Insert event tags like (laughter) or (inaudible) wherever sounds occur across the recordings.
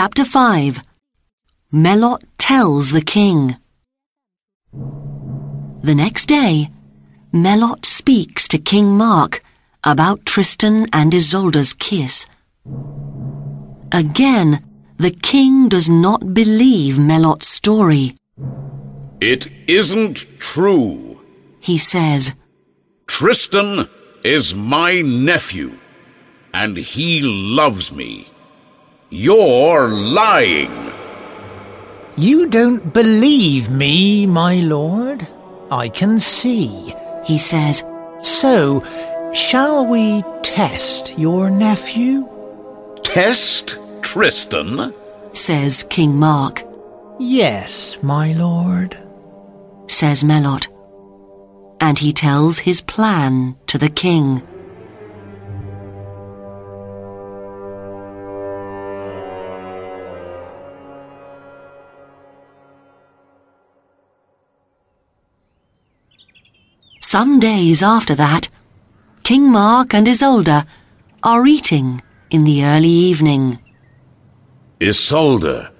Chapter 5 Melot tells the king. The next day, Melot speaks to King Mark about Tristan and Isolde's kiss. Again, the king does not believe Melot's story. It isn't true. He says, Tristan is my nephew, and he loves me. You're lying. You don't believe me, my lord? I can see. he says, So, shall we test your nephew? Test Tristan? says King Mark, Yes, my lord. says Melot. And he tells his plan to the king. Some days after that, King Mark and Isolde are eating in the early evening. Isolde,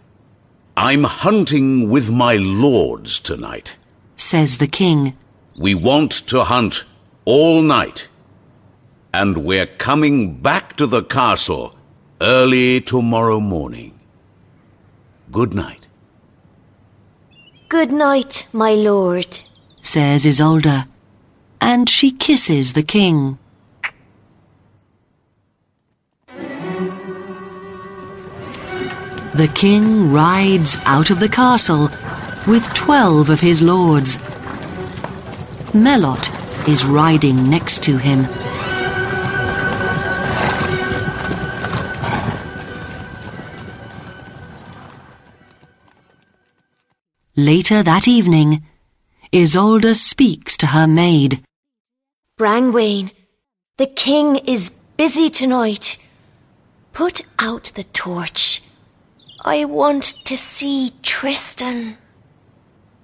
I'm hunting with my lords tonight. says the king. We want to hunt all night. And we're coming back to the castle early tomorrow morning. Good night. Good night, my lord. says Isolde, and she kisses the king. The king rides out of the castle with twelve of his lords. Melot is riding next to him. Later that evening, Isolde speaks to her maid. Brangwain, the king is busy tonight. Put out the torch. I want to see Tristan.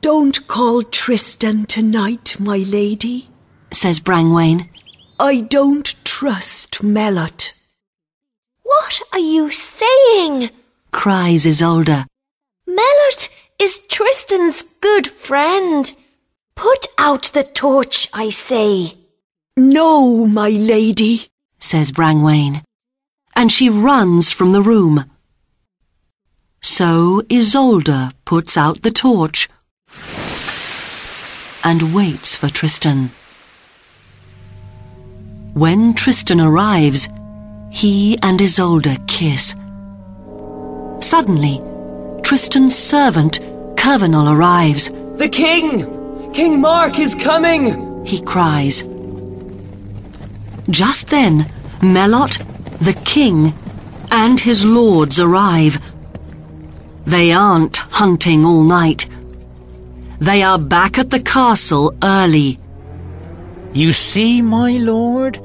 Don't call Tristan tonight, my lady. says Brangwain. I don't trust Melot. What are you saying? cries Isolde. Melot is Tristan's good friend. Put out the torch, I say. No, my lady. says Brangwain, and she runs from the room. So Isolde puts out the torch and waits for Tristan. When Tristan arrives, he and Isolde kiss. Suddenly, Tristan's servant, Curvenal, arrives. The king! King Mark is coming! he cries. Just then, Melot, the king, and his lords arrive. They aren't hunting all night. They are back at the castle early. You see, my lord?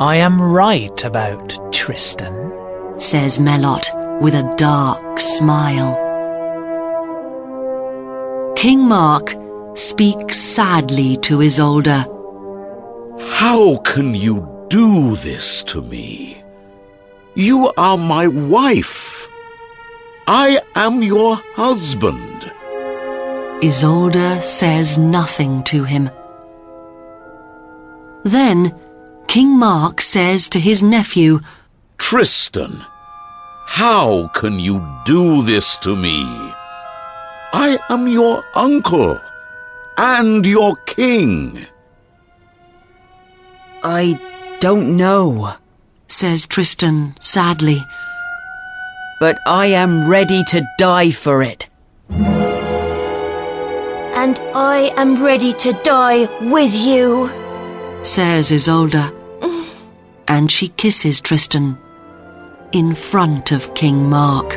I am right about Tristan. says Melot with a dark smile. King Mark speaks sadly to Isolde. How can you do this to me? You are my wife. I am your husband. Isolde says nothing to him. Then King Mark says to his nephew, Tristan, how can you do this to me? I am your uncle and your king. I don't know, says Tristan sadly. but I am ready to die for it. And I am ready to die with you. says Isolde. (laughs) and she kisses Tristan in front of King Mark.